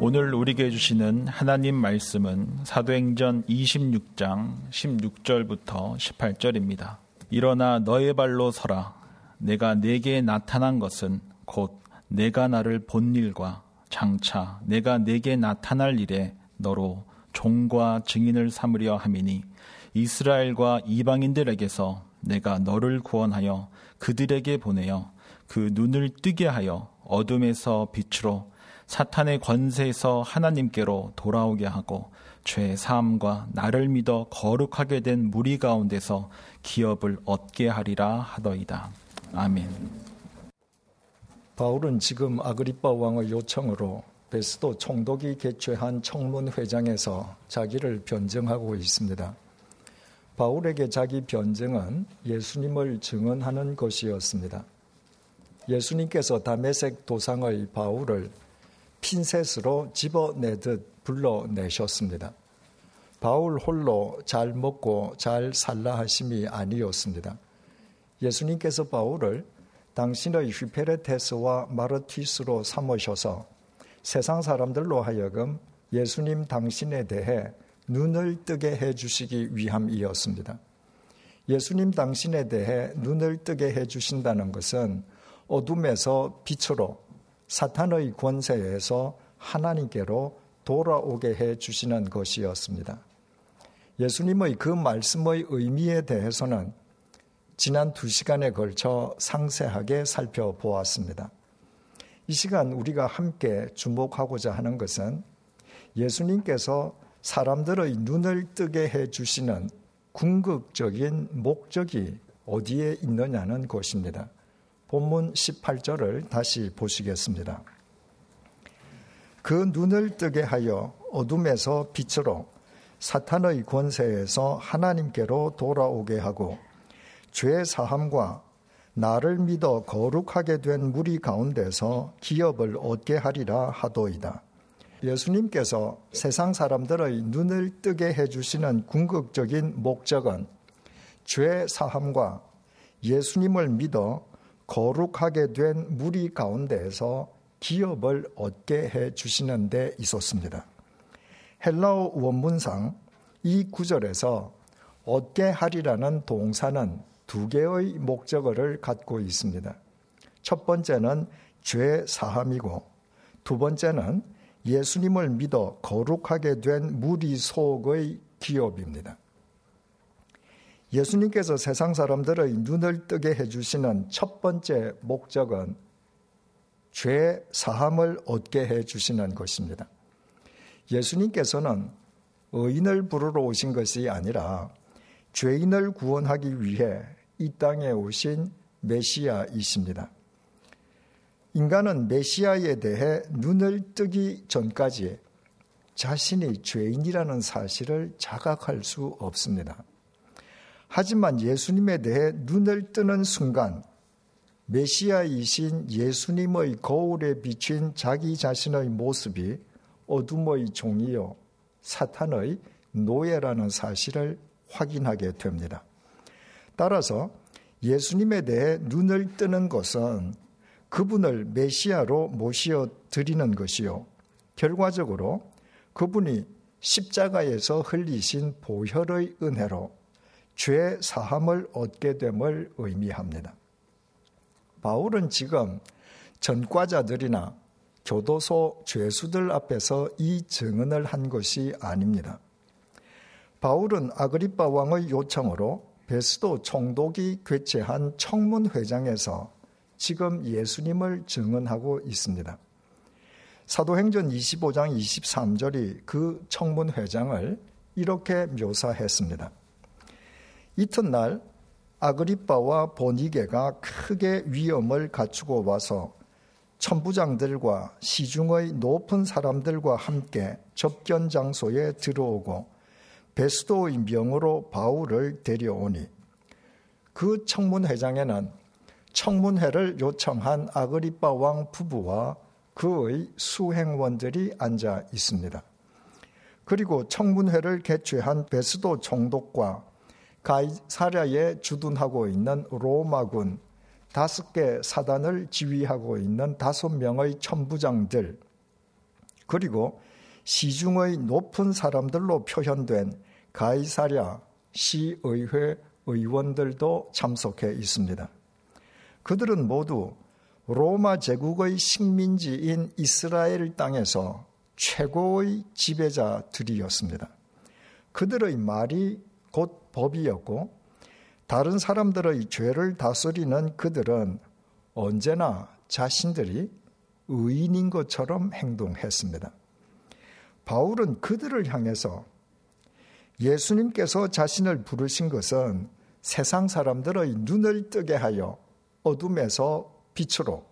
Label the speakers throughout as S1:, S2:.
S1: 오늘 우리에게 주시는 하나님 말씀은 사도행전 26장 16절부터 18절입니다. 일어나 너의 발로 서라. 내가 내게 나타난 것은 곧 내가 나를 본 일과 장차 내가 내게 나타날 일에 너로 종과 증인을 삼으려 함이니 이스라엘과 이방인들에게서 내가 너를 구원하여 그들에게 보내어 그 눈을 뜨게 하여 어둠에서 빛으로 사탄의 권세에서 하나님께로 돌아오게 하고 죄 사함과 나를 믿어 거룩하게 된 무리 가운데서 기업을 얻게 하리라 하더이다. 아멘.
S2: 바울은 지금 아그리파 왕의 요청으로 베스도 총독이 개최한 청문회장에서 자기를 변증하고 있습니다. 바울에게 자기 변증은 예수님을 증언하는 것이었습니다. 예수님께서 다메섹 도상의 바울을 핀셋으로 집어내듯 불러내셨습니다. 바울 홀로 잘 먹고 잘 살라 하심이 아니었습니다. 예수님께서 바울을 당신의 휘페레테스와 마르티스로 삼으셔서 세상 사람들로 하여금 예수님 당신에 대해 눈을 뜨게 해 주시기 위함이었습니다. 예수님 당신에 대해 눈을 뜨게 해 주신다는 것은 어둠에서 빛으로 사탄의 권세에서 하나님께로 돌아오게 해 주시는 것이었습니다. 예수님의 그 말씀의 의미에 대해서는 지난 두 시간에 걸쳐 상세하게 살펴보았습니다. 이 시간 우리가 함께 주목하고자 하는 것은 예수님께서 사람들의 눈을 뜨게 해 주시는 궁극적인 목적이 어디에 있느냐는 것입니다. 본문 18절을 다시 보시겠습니다. 그 눈을 뜨게 하여 어둠에서 빛으로 사탄의 권세에서 하나님께로 돌아오게 하고 죄 사함과 나를 믿어 거룩하게 된 무리 가운데서 기업을 얻게 하리라 하도이다. 예수님께서 세상 사람들의 눈을 뜨게 해주시는 궁극적인 목적은 죄 사함과 예수님을 믿어 거룩하게 된 무리 가운데에서 기업을 얻게 해 주시는 데 있었습니다. 헬라어 원문상 이 구절에서 얻게 하리라는 동사는 두 개의 목적어를 갖고 있습니다. 첫 번째는 죄 사함이고 두 번째는 예수님을 믿어 거룩하게 된 무리 속의 기업입니다. 예수님께서 세상 사람들의 눈을 뜨게 해주시는 첫 번째 목적은 죄 사함을 얻게 해주시는 것입니다. 예수님께서는 의인을 부르러 오신 것이 아니라 죄인을 구원하기 위해 이 땅에 오신 메시아이십니다. 인간은 메시아에 대해 눈을 뜨기 전까지 자신이 죄인이라는 사실을 자각할 수 없습니다. 하지만 예수님에 대해 눈을 뜨는 순간 메시아이신 예수님의 거울에 비친 자기 자신의 모습이 어둠의 종이요 사탄의 노예라는 사실을 확인하게 됩니다. 따라서 예수님에 대해 눈을 뜨는 것은 그분을 메시아로 모시어 드리는 것이요. 결과적으로 그분이 십자가에서 흘리신 보혈의 은혜로 죄 사함을 얻게 됨을 의미합니다. 바울은 지금 전과자들이나 교도소 죄수들 앞에서 이 증언을 한 것이 아닙니다. 바울은 아그리파 왕의 요청으로 베스도 총독이 개최한 청문회장에서 지금 예수님을 증언하고 있습니다. 사도행전 25장 23절이 그 청문회장을 이렇게 묘사했습니다. 이튿날 아그리빠와 보니게가 크게 위험을 갖추고 와서 천부장들과 시중의 높은 사람들과 함께 접견 장소에 들어오고 베스도의 명으로 바울을 데려오니 그 청문회장에는 청문회를 요청한 아그리빠 왕 부부와 그의 수행원들이 앉아 있습니다. 그리고 청문회를 개최한 베스도 총독과 가이사랴에 주둔하고 있는 로마군 다섯 개 사단을 지휘하고 있는 다섯 명의 천부장들 그리고 시중의 높은 사람들로 표현된 가이사랴 시의회 의원들도 참석해 있습니다. 그들은 모두 로마 제국의 식민지인 이스라엘 땅에서 최고의 지배자들이었습니다. 그들의 말이 곧 법이었고 다른 사람들의 죄를 다스리는 그들은 언제나 자신들이 의인인 것처럼 행동했습니다. 바울은 그들을 향해서 예수님께서 자신을 부르신 것은 세상 사람들의 눈을 뜨게 하여 어둠에서 빛으로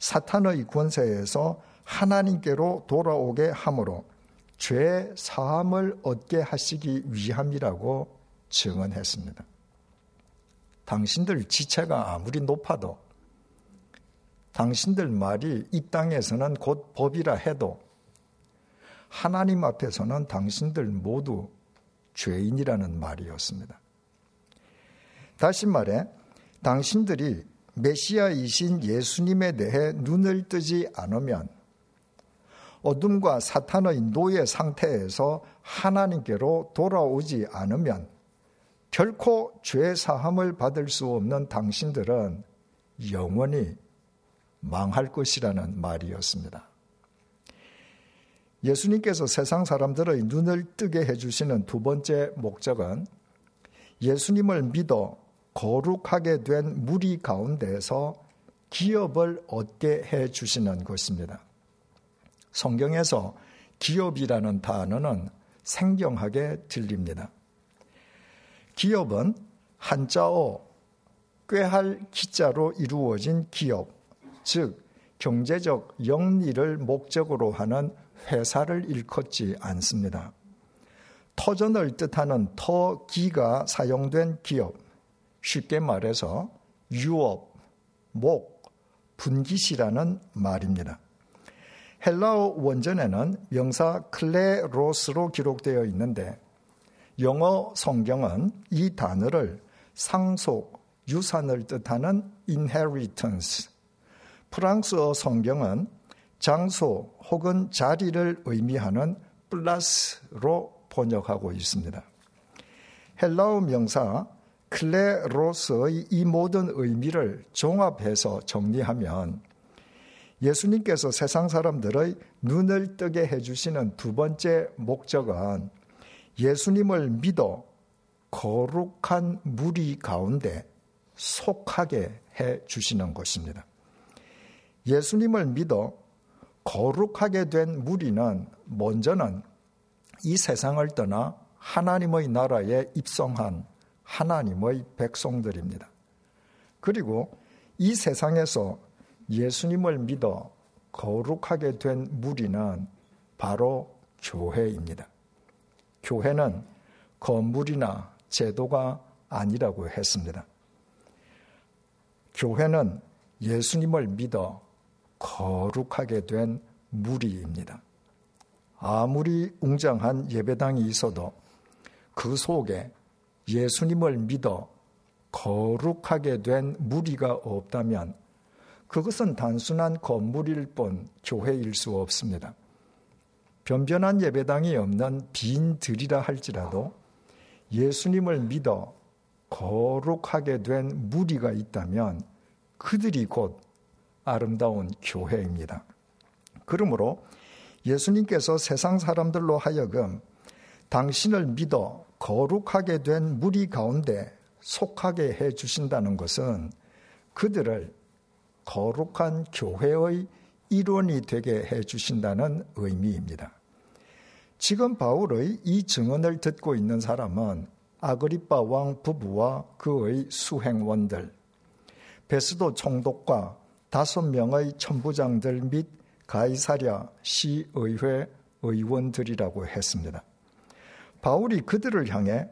S2: 사탄의 권세에서 하나님께로 돌아오게 함으로 죄 사함을 얻게 하시기 위함이라고 증언했습니다. 당신들 지체가 아무리 높아도 당신들 말이 이 땅에서는 곧 법이라 해도 하나님 앞에서는 당신들 모두 죄인이라는 말이었습니다. 다시 말해, 당신들이 메시아이신 예수님에 대해 눈을 뜨지 않으면 어둠과 사탄의 노예 상태에서 하나님께로 돌아오지 않으면 결코 죄 사함을 받을 수 없는 당신들은 영원히 망할 것이라는 말이었습니다. 예수님께서 세상 사람들의 눈을 뜨게 해주시는 두 번째 목적은 예수님을 믿어 거룩하게 된 무리 가운데에서 기업을 얻게 해 주시는 것입니다. 성경에서 기업이라는 단어는 생경하게 들립니다. 기업은 한자어 꾀할 기자로 이루어진 기업, 즉 경제적 영리를 목적으로 하는 회사를 일컫지 않습니다. 터전을 뜻하는 터기가 사용된 기업, 쉽게 말해서 유업, 목, 분기시라는 말입니다. 헬라어 원전에는 명사 클레로스로 기록되어 있는데 영어 성경은 이 단어를 상속, 유산을 뜻하는 inheritance, 프랑스어 성경은 장소 혹은 자리를 의미하는 플라스로 번역하고 있습니다. 헬라어 명사 클레로스의 이 모든 의미를 종합해서 정리하면 예수님께서 세상 사람들의 눈을 뜨게 해주시는 두 번째 목적은 예수님을 믿어 거룩한 무리 가운데 속하게 해 주시는 것입니다. 예수님을 믿어 거룩하게 된 무리는 먼저는 이 세상을 떠나 하나님의 나라에 입성한 하나님의 백성들입니다. 그리고 이 세상에서 예수님을 믿어 거룩하게 된 무리는 바로 교회입니다. 교회는 건물이나 제도가 아니라고 했습니다. 교회는 예수님을 믿어 거룩하게 된 무리입니다. 아무리 웅장한 예배당이 있어도 그 속에 예수님을 믿어 거룩하게 된 무리가 없다면 그것은 단순한 건물일 뿐 교회일 수 없습니다. 변변한 예배당이 없는 빈 들이라 할지라도 예수님을 믿어 거룩하게 된 무리가 있다면 그들이 곧 아름다운 교회입니다. 그러므로 예수님께서 세상 사람들로 하여금 당신을 믿어 거룩하게 된 무리 가운데 속하게 해 주신다는 것은 그들을 거룩한 교회의 일원이 되게 해 주신다는 의미입니다. 지금 바울의 이 증언을 듣고 있는 사람은 아그리빠 왕 부부와 그의 수행원들, 베스도 총독과 다섯 명의 천부장들 및 가이사랴 시의회 의원들이라고 했습니다. 바울이 그들을 향해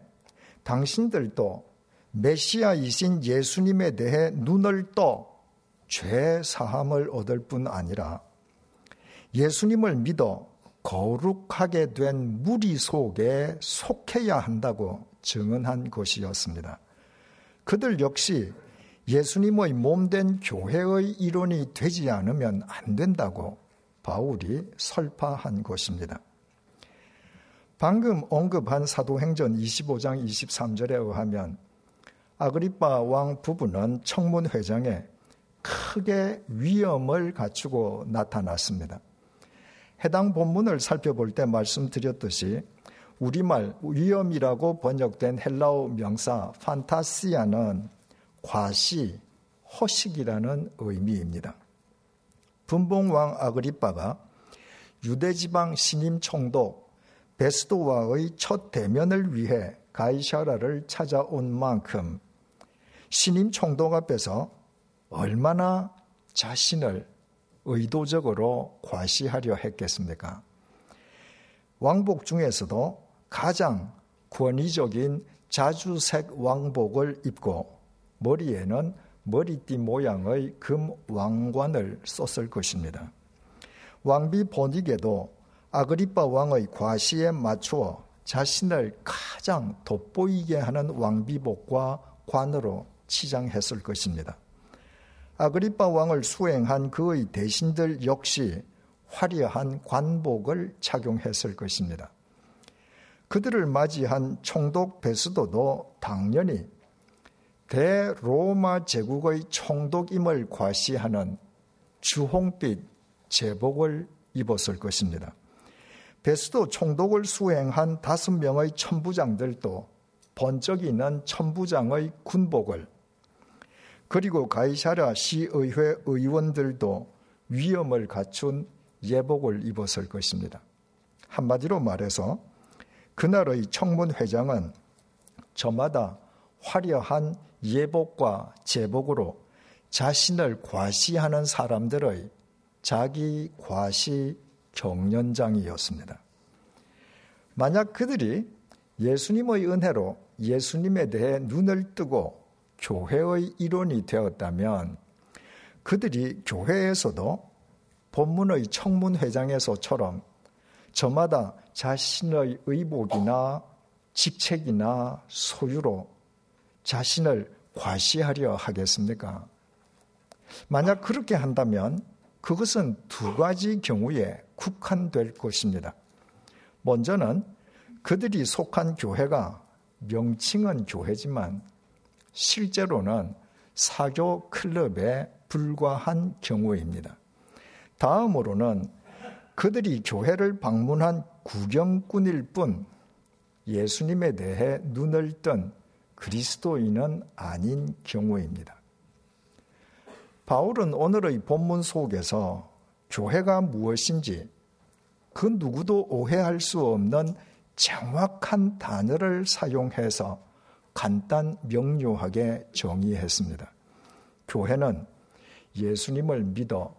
S2: 당신들도 메시아이신 예수님에 대해 눈을 떠 죄 사함을 얻을 뿐 아니라 예수님을 믿어 거룩하게 된 무리 속에 속해야 한다고 증언한 것이었습니다. 그들 역시 예수님의 몸된 교회의 일원이 되지 않으면 안 된다고 바울이 설파한 곳입니다. 방금 언급한 사도행전 25장 23절에 의하면 아그리파 왕 부부는 청문회장에 크게 위험을 갖추고 나타났습니다. 해당 본문을 살펴볼 때 말씀드렸듯이 우리말 위험이라고 번역된 헬라어 명사 판타시아는 과시, 허식이라는 의미입니다. 분봉왕 아그리빠가 유대지방 신임 총독 베스도와의 첫 대면을 위해 가이샤라를 찾아온 만큼 신임 총독 앞에서 얼마나 자신을 의도적으로 과시하려 했겠습니까? 왕복 중에서도 가장 권위적인 자주색 왕복을 입고 머리에는 머리띠 모양의 금 왕관을 썼을 것입니다. 왕비 본익에도 아그리파 왕의 과시에 맞추어 자신을 가장 돋보이게 하는 왕비복과 관으로 치장했을 것입니다. 아그리파 왕을 수행한 그의 대신들 역시 화려한 관복을 착용했을 것입니다. 그들을 맞이한 총독 베스도도 당연히 대로마 제국의 총독임을 과시하는 주홍빛 제복을 입었을 것입니다. 베스도 총독을 수행한 다섯 명의 천부장들도 번쩍이 는 천부장의 군복을 그리고 가이샤라 시의회 의원들도 위엄을 갖춘 예복을 입었을 것입니다. 한마디로 말해서 그날의 청문회장은 저마다 화려한 예복과 제복으로 자신을 과시하는 사람들의 자기 과시 경연장이었습니다. 만약 그들이 예수님의 은혜로 예수님에 대해 눈을 뜨고 교회의 일원이 되었다면 그들이 교회에서도 본문의 청문회장에서처럼 저마다 자신의 의복이나 직책이나 소유로 자신을 과시하려 하겠습니까? 만약 그렇게 한다면 그것은 두 가지 경우에 국한될 것입니다. 먼저는 그들이 속한 교회가 명칭은 교회지만 실제로는 사교 클럽에 불과한 경우입니다. 다음으로는 그들이 교회를 방문한 구경꾼일 뿐 예수님에 대해 눈을 뜬 그리스도인은 아닌 경우입니다. 바울은 오늘의 본문 속에서 교회가 무엇인지 그 누구도 오해할 수 없는 정확한 단어를 사용해서 간단 명료하게 정의했습니다. 교회는 예수님을 믿어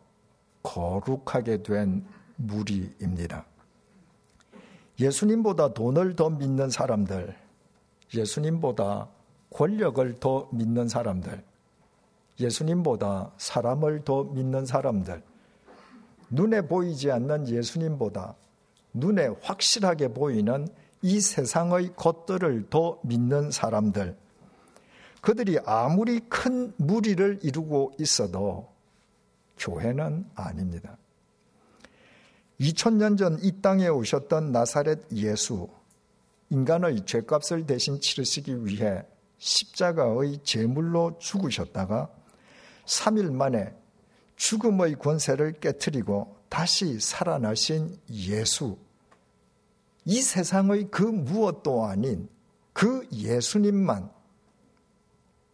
S2: 거룩하게 된 무리입니다. 예수님보다 돈을 더 믿는 사람들, 예수님보다 권력을 더 믿는 사람들, 예수님보다 사람을 더 믿는 사람들, 눈에 보이지 않는 예수님보다 눈에 확실하게 보이는 이 세상의 것들을 더 믿는 사람들, 그들이 아무리 큰 무리를 이루고 있어도 교회는 아닙니다. 2000년 전 이 땅에 오셨던 나사렛 예수, 인간의 죄값을 대신 치르시기 위해 십자가의 제물로 죽으셨다가 3일 만에 죽음의 권세를 깨뜨리고 다시 살아나신 예수. 이 세상의 그 무엇도 아닌 그 예수님만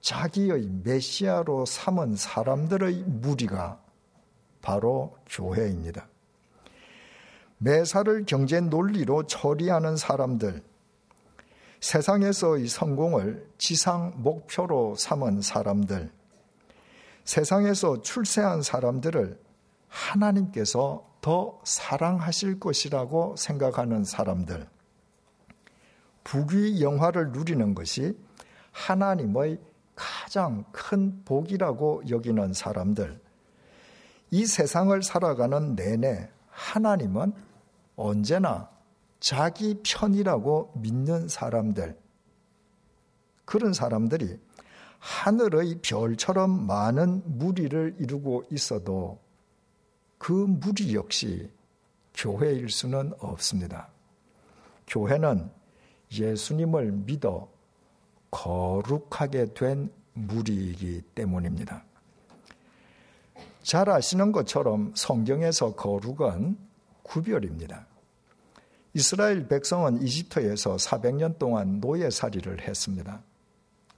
S2: 자기의 메시아로 삼은 사람들의 무리가 바로 교회입니다. 매사를 경제 논리로 처리하는 사람들, 세상에서의 성공을 지상 목표로 삼은 사람들, 세상에서 출세한 사람들을 하나님께서 더 사랑하실 것이라고 생각하는 사람들, 부귀 영화를 누리는 것이 하나님의 가장 큰 복이라고 여기는 사람들, 이 세상을 살아가는 내내 하나님은 언제나 자기 편이라고 믿는 사람들, 그런 사람들이 하늘의 별처럼 많은 무리를 이루고 있어도 그 무리 역시 교회일 수는 없습니다. 교회는 예수님을 믿어 거룩하게 된 무리이기 때문입니다. 잘 아시는 것처럼 성경에서 거룩은 구별입니다. 이스라엘 백성은 이집트에서 400년 동안 노예살이를 했습니다.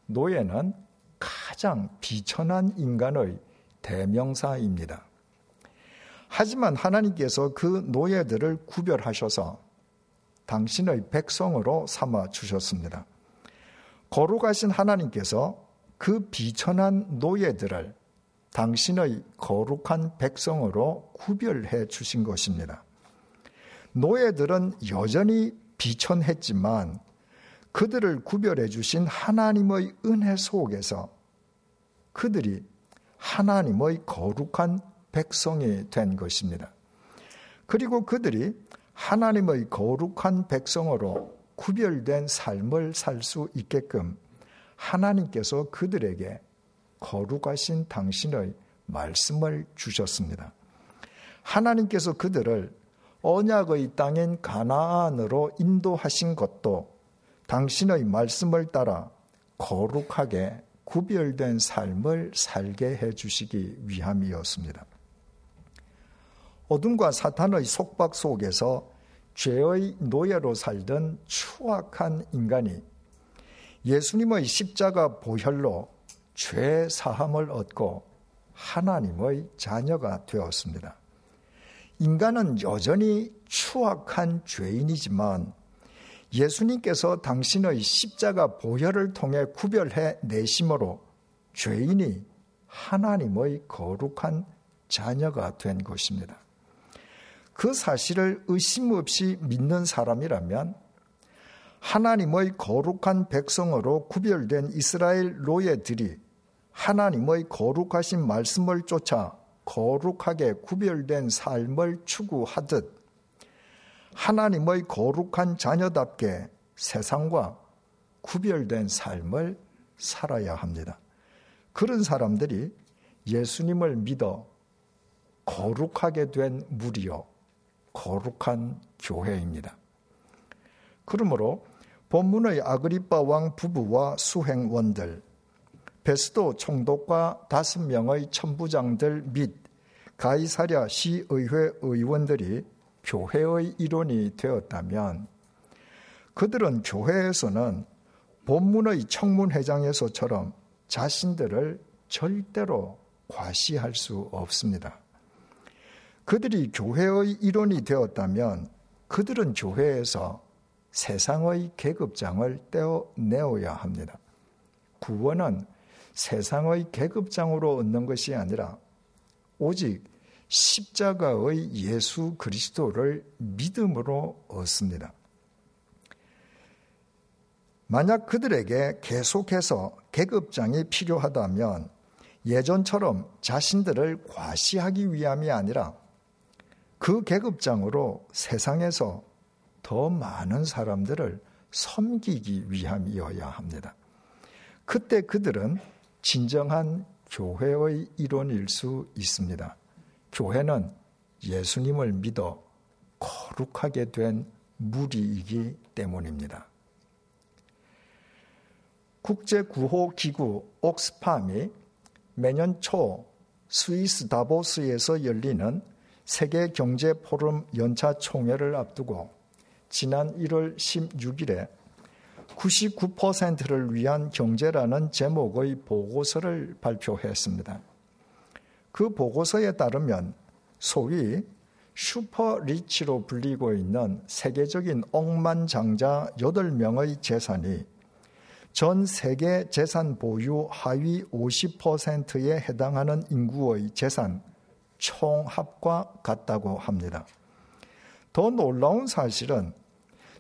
S2: 노예는 가장 비천한 인간의 대명사입니다. 하지만 하나님께서 그 노예들을 구별하셔서 당신의 백성으로 삼아 주셨습니다. 거룩하신 하나님께서 그 비천한 노예들을 당신의 거룩한 백성으로 구별해 주신 것입니다. 노예들은 여전히 비천했지만 그들을 구별해 주신 하나님의 은혜 속에서 그들이 하나님의 거룩한 백성이 된 것입니다. 그리고 그들이 하나님의 거룩한 백성으로 구별된 삶을 살 수 있게끔 하나님께서 그들에게 거룩하신 당신의 말씀을 주셨습니다. 하나님께서 그들을 언약의 땅인 가나안으로 인도하신 것도 당신의 말씀을 따라 거룩하게 구별된 삶을 살게 해 주시기 위함이었습니다. 어둠과 사탄의 속박 속에서 죄의 노예로 살던 추악한 인간이 예수님의 십자가 보혈로 죄 사함을 얻고 하나님의 자녀가 되었습니다. 인간은 여전히 추악한 죄인이지만 예수님께서 당신의 십자가 보혈을 통해 구별해 내심으로 죄인이 하나님의 거룩한 자녀가 된 것입니다. 그 사실을 의심 없이 믿는 사람이라면 하나님의 거룩한 백성으로 구별된 이스라엘 노예들이 하나님의 거룩하신 말씀을 쫓아 거룩하게 구별된 삶을 추구하듯 하나님의 거룩한 자녀답게 세상과 구별된 삶을 살아야 합니다. 그런 사람들이 예수님을 믿어 거룩하게 된 무리요, 거룩한 교회입니다. 그러므로 본문의 아그리빠 왕 부부와 수행원들, 베스도 총독과 다섯 명의 천부장들 및 가이사랴 시의회 의원들이 교회의 일원이 되었다면 그들은 교회에서는 본문의 청문회장에서처럼 자신들을 절대로 과시할 수 없습니다. 그들이 교회의 일원이 되었다면 그들은 교회에서 세상의 계급장을 떼어내어야 합니다. 구원은 세상의 계급장으로 얻는 것이 아니라 오직 십자가의 예수 그리스도를 믿음으로 얻습니다. 만약 그들에게 계속해서 계급장이 필요하다면 예전처럼 자신들을 과시하기 위함이 아니라 그 계급장으로 세상에서 더 많은 사람들을 섬기기 위함이어야 합니다. 그때 그들은 진정한 교회의 일원일 수 있습니다. 교회는 예수님을 믿어 거룩하게 된 무리이기 때문입니다. 국제구호기구 옥스팜이 매년 초 스위스 다보스에서 열리는 세계 경제 포럼 연차 총회를 앞두고 지난 1월 16일에 99%를 위한 경제라는 제목의 보고서를 발표했습니다. 그 보고서에 따르면 소위 슈퍼 리치로 불리고 있는 세계적인 억만장자 8명의 재산이 전 세계 재산 보유 하위 50%에 해당하는 인구의 재산 총합과 같다고 합니다. 더 놀라운 사실은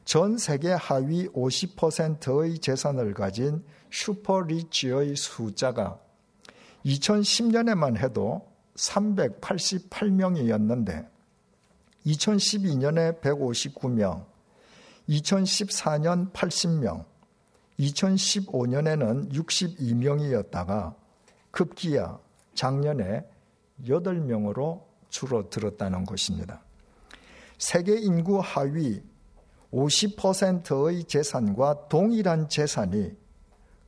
S2: 전 세계 하위 50%의 재산을 가진 슈퍼리치의 숫자가 2010년에만 해도 388명이었는데 2012년에 159명, 2014년 80명, 2015년에는 62명이었다가 급기야 작년에 8명으로 줄어들었다는 것입니다. 세계 인구 하위 50%의 재산과 동일한 재산이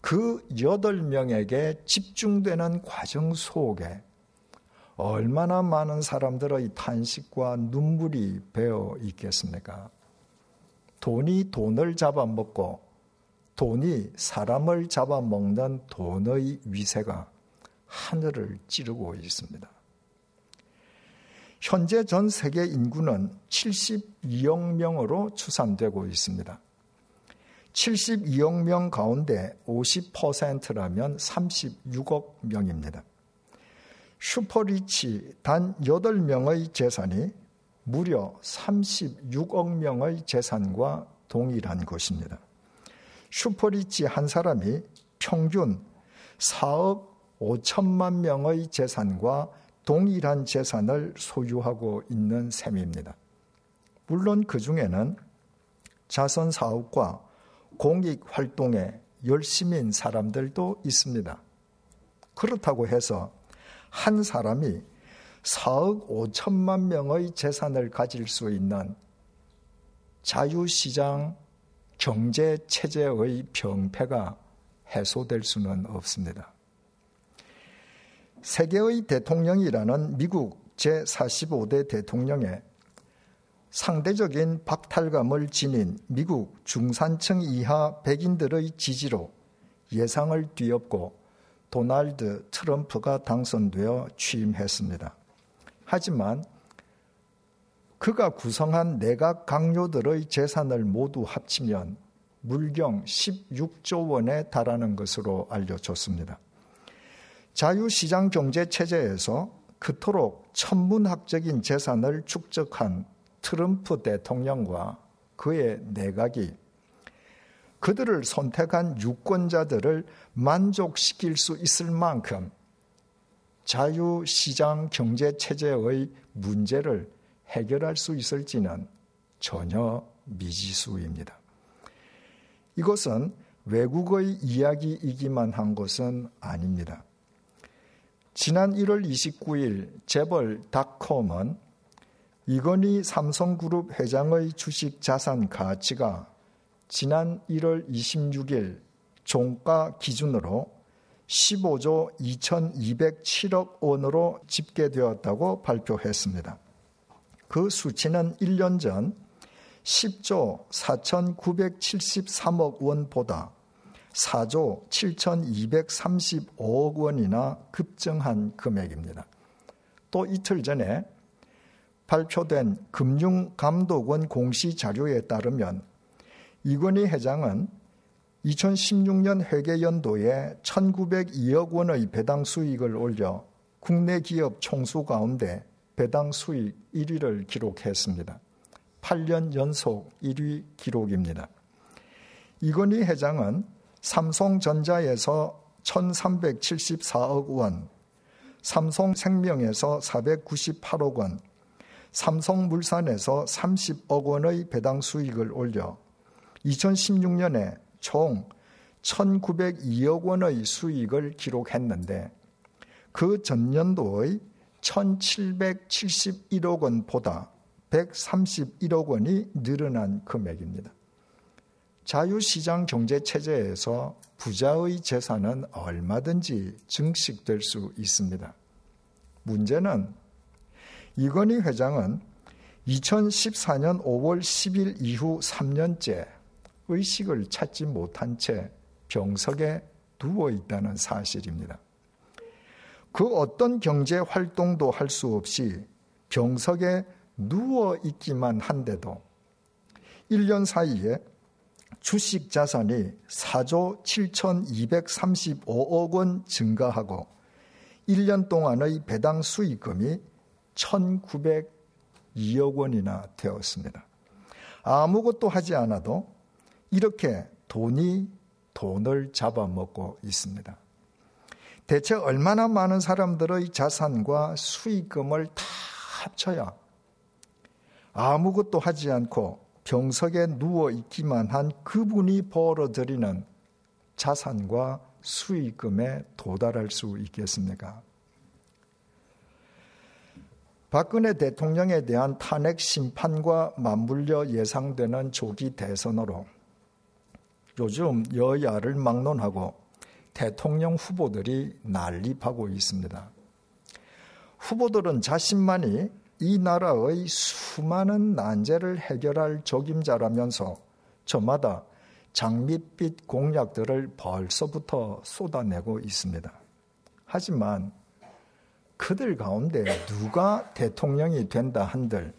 S2: 그 8명에게 집중되는 과정 속에 얼마나 많은 사람들의 탄식과 눈물이 배어 있겠습니까? 돈이 돈을 잡아먹고 돈이 사람을 잡아먹는 돈의 위세가 하늘을 찌르고 있습니다. 현재 전 세계 인구는 72억 명으로 추산되고 있습니다. 72억 명 가운데 50%라면 36억 명입니다. 슈퍼리치 단 8명의 재산이 무려 36억 명의 재산과 동일한 것입니다. 슈퍼리치 한 사람이 평균 4억 5천만 명의 재산과 동일한 재산을 소유하고 있는 셈입니다. 물론 그 중에는 자선 사업과 공익 활동에 열심인 사람들도 있습니다. 그렇다고 해서 한 사람이 4억 5천만 명의 재산을 가질 수 있는 자유시장 경제 체제의 병폐가 해소될 수는 없습니다. 세계의 대통령이라는 미국 제45대 대통령의 상대적인 박탈감을 지닌 미국 중산층 이하 백인들의 지지로 예상을 뒤엎고 도널드 트럼프가 당선되어 취임했습니다. 하지만 그가 구성한 내각 강요들의 재산을 모두 합치면 물경 16조 원에 달하는 것으로 알려졌습니다. 자유시장 경제 체제에서 그토록 천문학적인 재산을 축적한 트럼프 대통령과 그의 내각이 그들을 선택한 유권자들을 만족시킬 수 있을 만큼 자유시장 경제 체제의 문제를 해결할 수 있을지는 전혀 미지수입니다. 이것은 외국의 이야기이기만 한 것은 아닙니다. 지난 1월 29일 재벌 닷컴은 이건희 삼성그룹 회장의 주식 자산 가치가 지난 1월 26일 종가 기준으로 15조 2207억 원으로 집계되었다고 발표했습니다. 그 수치는 1년 전 10조 4,973억 원보다 4조 7,235억 원이나 급증한 금액입니다. 또 이틀 전에 발표된 금융감독원 공시 자료에 따르면 이건희 회장은 2016년 회계연도에 1,902억 원의 배당 수익을 올려 국내 기업 총수 가운데 배당 수익 1위를 기록했습니다. 8년 연속 1위 기록입니다. 이건희 회장은 삼성전자에서 1,374억 원, 삼성생명에서 498억 원, 삼성물산에서 30억 원의 배당 수익을 올려 2016년에 총 1,902억 원의 수익을 기록했는데 그 전년도의 1,771억 원보다 131억 원이 늘어난 금액입니다. 자유시장 경제 체제에서 부자의 재산은 얼마든지 증식될 수 있습니다. 문제는 이건희 회장은 2014년 5월 10일 이후 3년째 의식을 찾지 못한 채 병석에 누워 있다는 사실입니다. 그 어떤 경제 활동도 할 수 없이 병석에 누워 있기만 한데도 1년 사이에 주식 자산이 4조 7,235억 원 증가하고 1년 동안의 배당 수익금이 1,902억 원이나 되었습니다. 아무것도 하지 않아도 이렇게 돈이 돈을 잡아먹고 있습니다. 대체 얼마나 많은 사람들의 자산과 수익금을 다 합쳐야 아무것도 하지 않고 병석에 누워 있기만 한 그분이 벌어들이는 자산과 수익금에 도달할 수 있겠습니까? 박근혜 대통령에 대한 탄핵 심판과 맞물려 예상되는 조기 대선으로 요즘 여야를 막론하고 대통령 후보들이 난립하고 있습니다. 후보들은 자신만이 이 나라의 수많은 난제를 해결할 적임자라면서 저마다 장밋빛 공약들을 벌써부터 쏟아내고 있습니다. 하지만 그들 가운데 누가 대통령이 된다 한들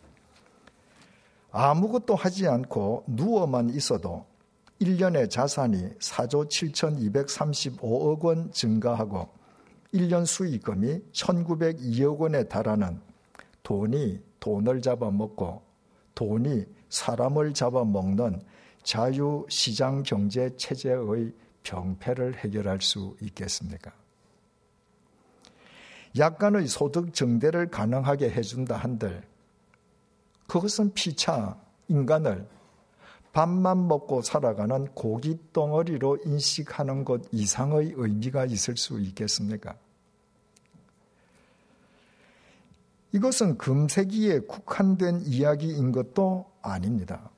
S2: 아무것도 하지 않고 누워만 있어도 1년의 자산이 4조 7,235억 원 증가하고 1년 수익금이 1,902억 원에 달하는 돈이 돈을 잡아먹고 돈이 사람을 잡아먹는 자유시장 경제 체제의 병폐를 해결할 수 있겠습니까? 약간의 소득 증대를 가능하게 해준다 한들 그것은 피차 인간을 밥만 먹고 살아가는 고기 덩어리로 인식하는 것 이상의 의미가 있을 수 있겠습니까? 이것은 금세기에 국한된 이야기인 것도 아닙니다.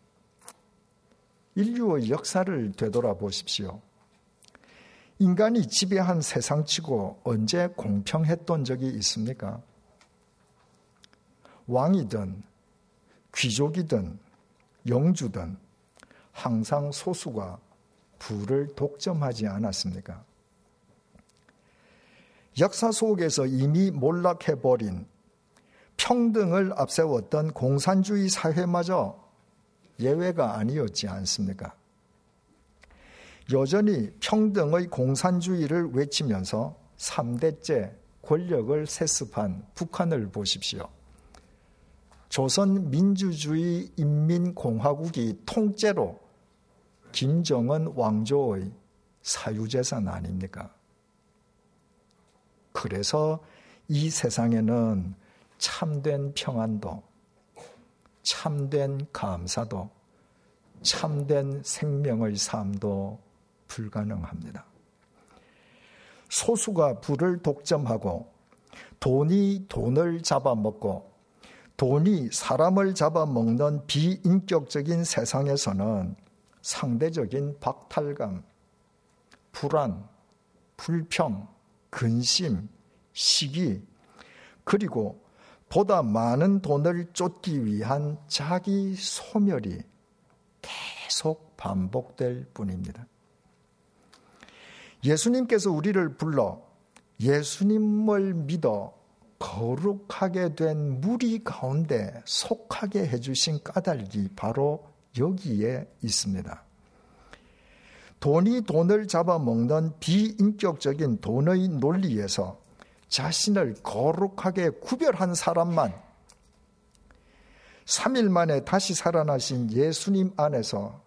S2: 인류의 역사를 되돌아보십시오. 인간이 지배한 세상치고 언제 공평했던 적이 있습니까? 왕이든 귀족이든 영주든 항상 소수가 부를 독점하지 않았습니까? 역사 속에서 이미 몰락해버린 평등을 앞세웠던 공산주의 사회마저 예외가 아니었지 않습니까? 여전히 평등의 공산주의를 외치면서 3대째 권력을 세습한 북한을 보십시오. 조선 민주주의 인민공화국이 통째로 김정은 왕조의 사유재산 아닙니까? 그래서 이 세상에는 참된 평안도, 참된 감사도, 참된 생명의 삶도 불가능합니다. 소수가 부를 독점하고 돈이 돈을 잡아먹고 돈이 사람을 잡아먹는 비인격적인 세상에서는 상대적인 박탈감, 불안, 불평, 근심, 시기, 그리고 보다 많은 돈을 쫓기 위한 자기 소멸이 계속 반복될 뿐입니다. 예수님께서 우리를 불러 예수님을 믿어 거룩하게 된 무리 가운데 속하게 해주신 까닭이 바로 여기에 있습니다. 돈이 돈을 잡아먹는 비인격적인 돈의 논리에서 자신을 거룩하게 구별한 사람만 3일 만에 다시 살아나신 예수님 안에서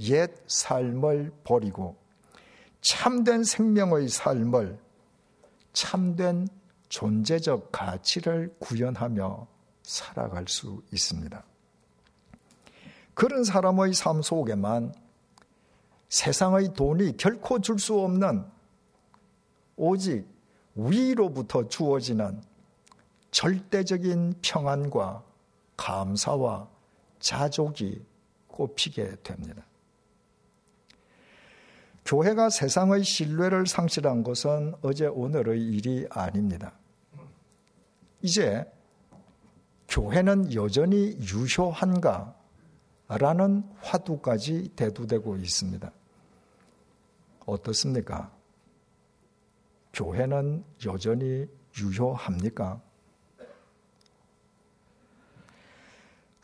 S2: 옛 삶을 버리고 참된 생명의 삶을 참된 존재적 가치를 구현하며 살아갈 수 있습니다. 그런 사람의 삶 속에만 세상의 돈이 결코 줄 수 없는 오직 위로부터 주어지는 절대적인 평안과 감사와 자족이 꼽히게 됩니다. 교회가 세상의 신뢰를 상실한 것은 어제 오늘의 일이 아닙니다. 이제 교회는 여전히 유효한가? 라는 화두까지 대두되고 있습니다. 어떻습니까? 교회는 여전히 유효합니까?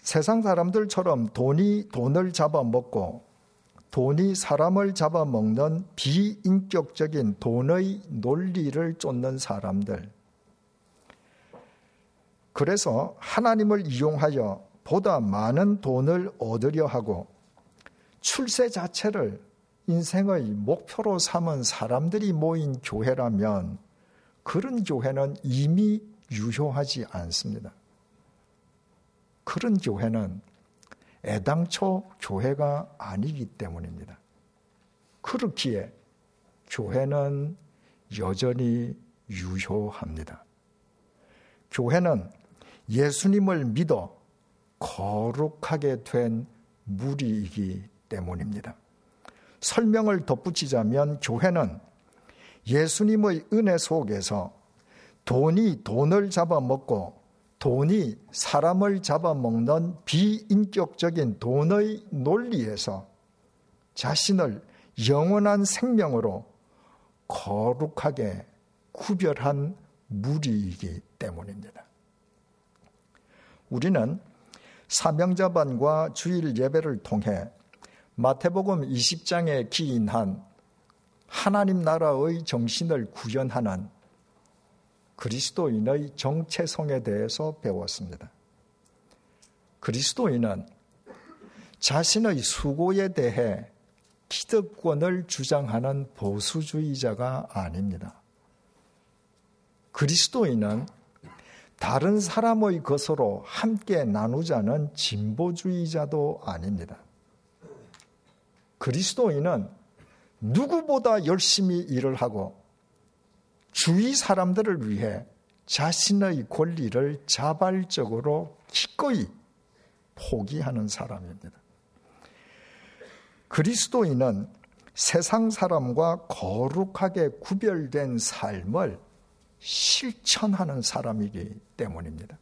S2: 세상 사람들처럼 돈이 돈을 잡아먹고 돈이 사람을 잡아먹는 비인격적인 돈의 논리를 쫓는 사람들. 그래서 하나님을 이용하여 보다 많은 돈을 얻으려 하고 출세 자체를 인생의 목표로 삼은 사람들이 모인 교회라면 그런 교회는 이미 유효하지 않습니다. 그런 교회는 애당초 교회가 아니기 때문입니다. 그렇기에 교회는 여전히 유효합니다. 교회는 예수님을 믿어 거룩하게 된 무리이기 때문입니다. 설명을 덧붙이자면 교회는 예수님의 은혜 속에서 돈이 돈을 잡아먹고 돈이 사람을 잡아먹는 비인격적인 돈의 논리에서 자신을 영원한 생명으로 거룩하게 구별한 무리이기 때문입니다. 우리는 사명자반과 주일 예배를 통해 마태복음 20장에 기인한 하나님 나라의 정신을 구현하는 그리스도인의 정체성에 대해서 배웠습니다. 그리스도인은 자신의 수고에 대해 기득권을 주장하는 보수주의자가 아닙니다. 그리스도인은 다른 사람의 것으로 함께 나누자는 진보주의자도 아닙니다. 그리스도인은 누구보다 열심히 일을 하고 주위 사람들을 위해 자신의 권리를 자발적으로 기꺼이 포기하는 사람입니다. 그리스도인은 세상 사람과 거룩하게 구별된 삶을 실천하는 사람이기 때문입니다.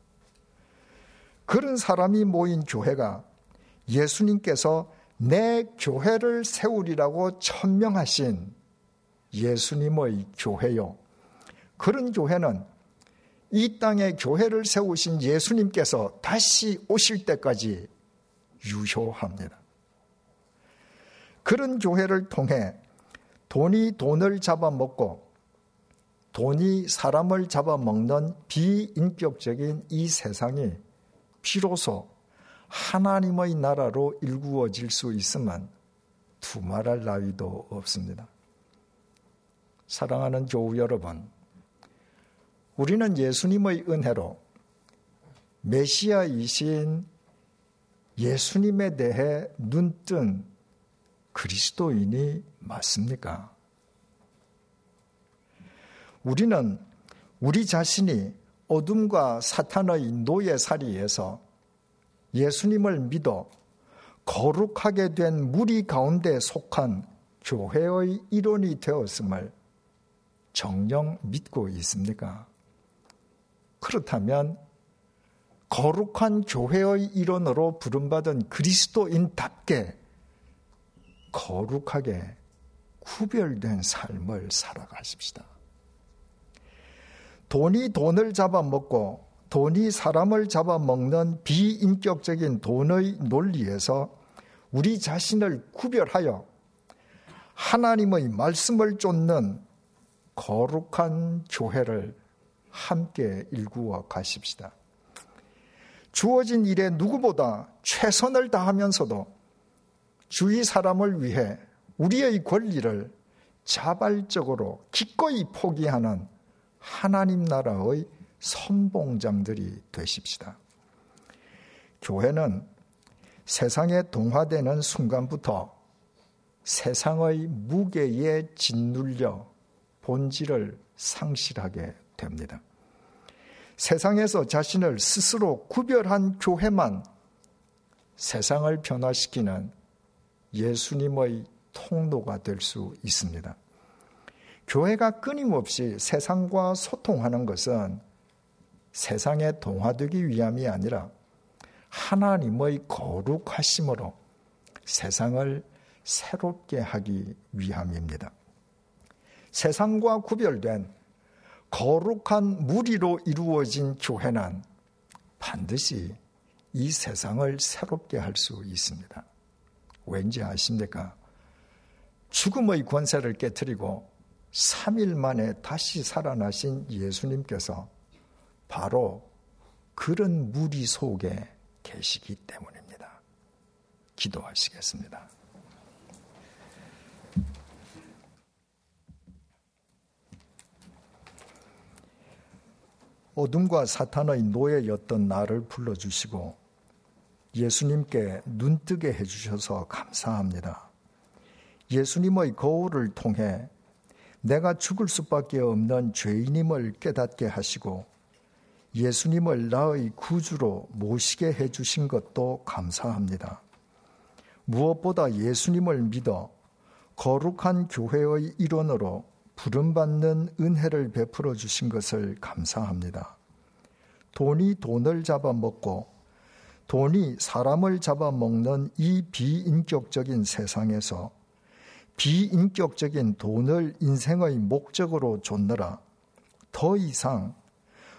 S2: 그런 사람이 모인 교회가 예수님께서 내 교회를 세우리라고 천명하신 예수님의 교회요. 그런 교회는 이 땅에 교회를 세우신 예수님께서 다시 오실 때까지 유효합니다. 그런 교회를 통해 돈이 돈을 잡아먹고 돈이 사람을 잡아먹는 비인격적인 이 세상이 비로소 하나님의 나라로 일구어질 수 있으면 두말할 나위도 없습니다. 사랑하는 교우 여러분, 우리는 예수님의 은혜로 메시아이신 예수님에 대해 눈뜬 그리스도인이 맞습니까? 우리는 우리 자신이 어둠과 사탄의 노예살이에서 예수님을 믿어 거룩하게 된 무리 가운데 속한 교회의 일원이 되었음을 정령 믿고 있습니까? 그렇다면 거룩한 교회의 일원으로 부름받은 그리스도인답게 거룩하게 구별된 삶을 살아가십시다. 돈이 돈을 잡아먹고 돈이 사람을 잡아먹는 비인격적인 돈의 논리에서 우리 자신을 구별하여 하나님의 말씀을 쫓는 거룩한 교회를 함께 일구어 가십시다. 주어진 일에 누구보다 최선을 다하면서도 주위 사람을 위해 우리의 권리를 자발적으로 기꺼이 포기하는 하나님 나라의 선봉장들이 되십시다. 교회는 세상에 동화되는 순간부터 세상의 무게에 짓눌려 본질을 상실하게 됩니다. 세상에서 자신을 스스로 구별한 교회만 세상을 변화시키는 예수님의 통로가 될 수 있습니다. 교회가 끊임없이 세상과 소통하는 것은 세상에 동화되기 위함이 아니라 하나님의 거룩하심으로 세상을 새롭게 하기 위함입니다. 세상과 구별된 거룩한 무리로 이루어진 교회는 반드시 이 세상을 새롭게 할 수 있습니다. 왠지 아십니까? 죽음의 권세를 깨뜨리고 3일 만에 다시 살아나신 예수님께서 바로 그런 무리 속에 계시기 때문입니다. 기도하시겠습니다. 어둠과 사탄의 노예였던 나를 불러주시고 예수님께 눈뜨게 해주셔서 감사합니다. 예수님의 거울을 통해 내가 죽을 수밖에 없는 죄인임을 깨닫게 하시고 예수님을 나의 구주로 모시게 해주신 것도 감사합니다. 무엇보다 예수님을 믿어 거룩한 교회의 일원으로 부름받는 은혜를 베풀어 주신 것을 감사합니다. 돈이 돈을 잡아먹고 돈이 사람을 잡아먹는 이 비인격적인 세상에서 비인격적인 돈을 인생의 목적으로 줬느라 더 이상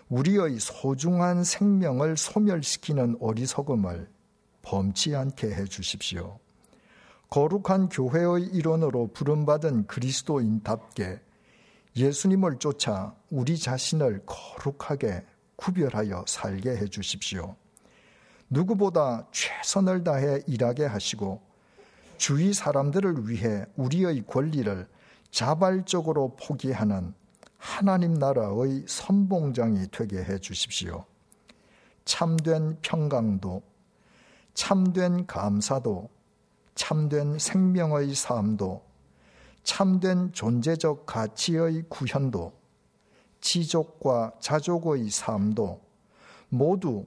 S2: 우리의 소중한 생명을 소멸시키는 어리석음을 범치 않게 해 주십시오. 거룩한 교회의 일원으로 부름받은 그리스도인답게 예수님을 쫓아 우리 자신을 거룩하게 구별하여 살게 해 주십시오. 누구보다 최선을 다해 일하게 하시고 주위 사람들을 위해 우리의 권리를 자발적으로 포기하는 하나님 나라의 선봉장이 되게 해 주십시오. 참된 평강도, 참된 감사도, 참된 생명의 삶도, 참된 존재적 가치의 구현도, 지족과 자족의 삶도 모두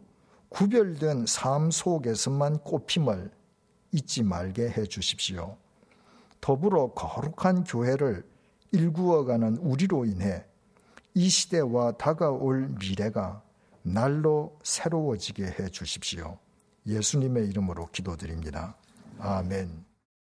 S2: 구별된 삶 속에서만 꼽힘을 잊지 말게 해 주십시오. 더불어 거룩한 교회를 일구어가는 우리로 인해 이 시대와 다가올 미래가 날로 새로워지게 해 주십시오. 예수님의 이름으로 기도드립니다. 아멘.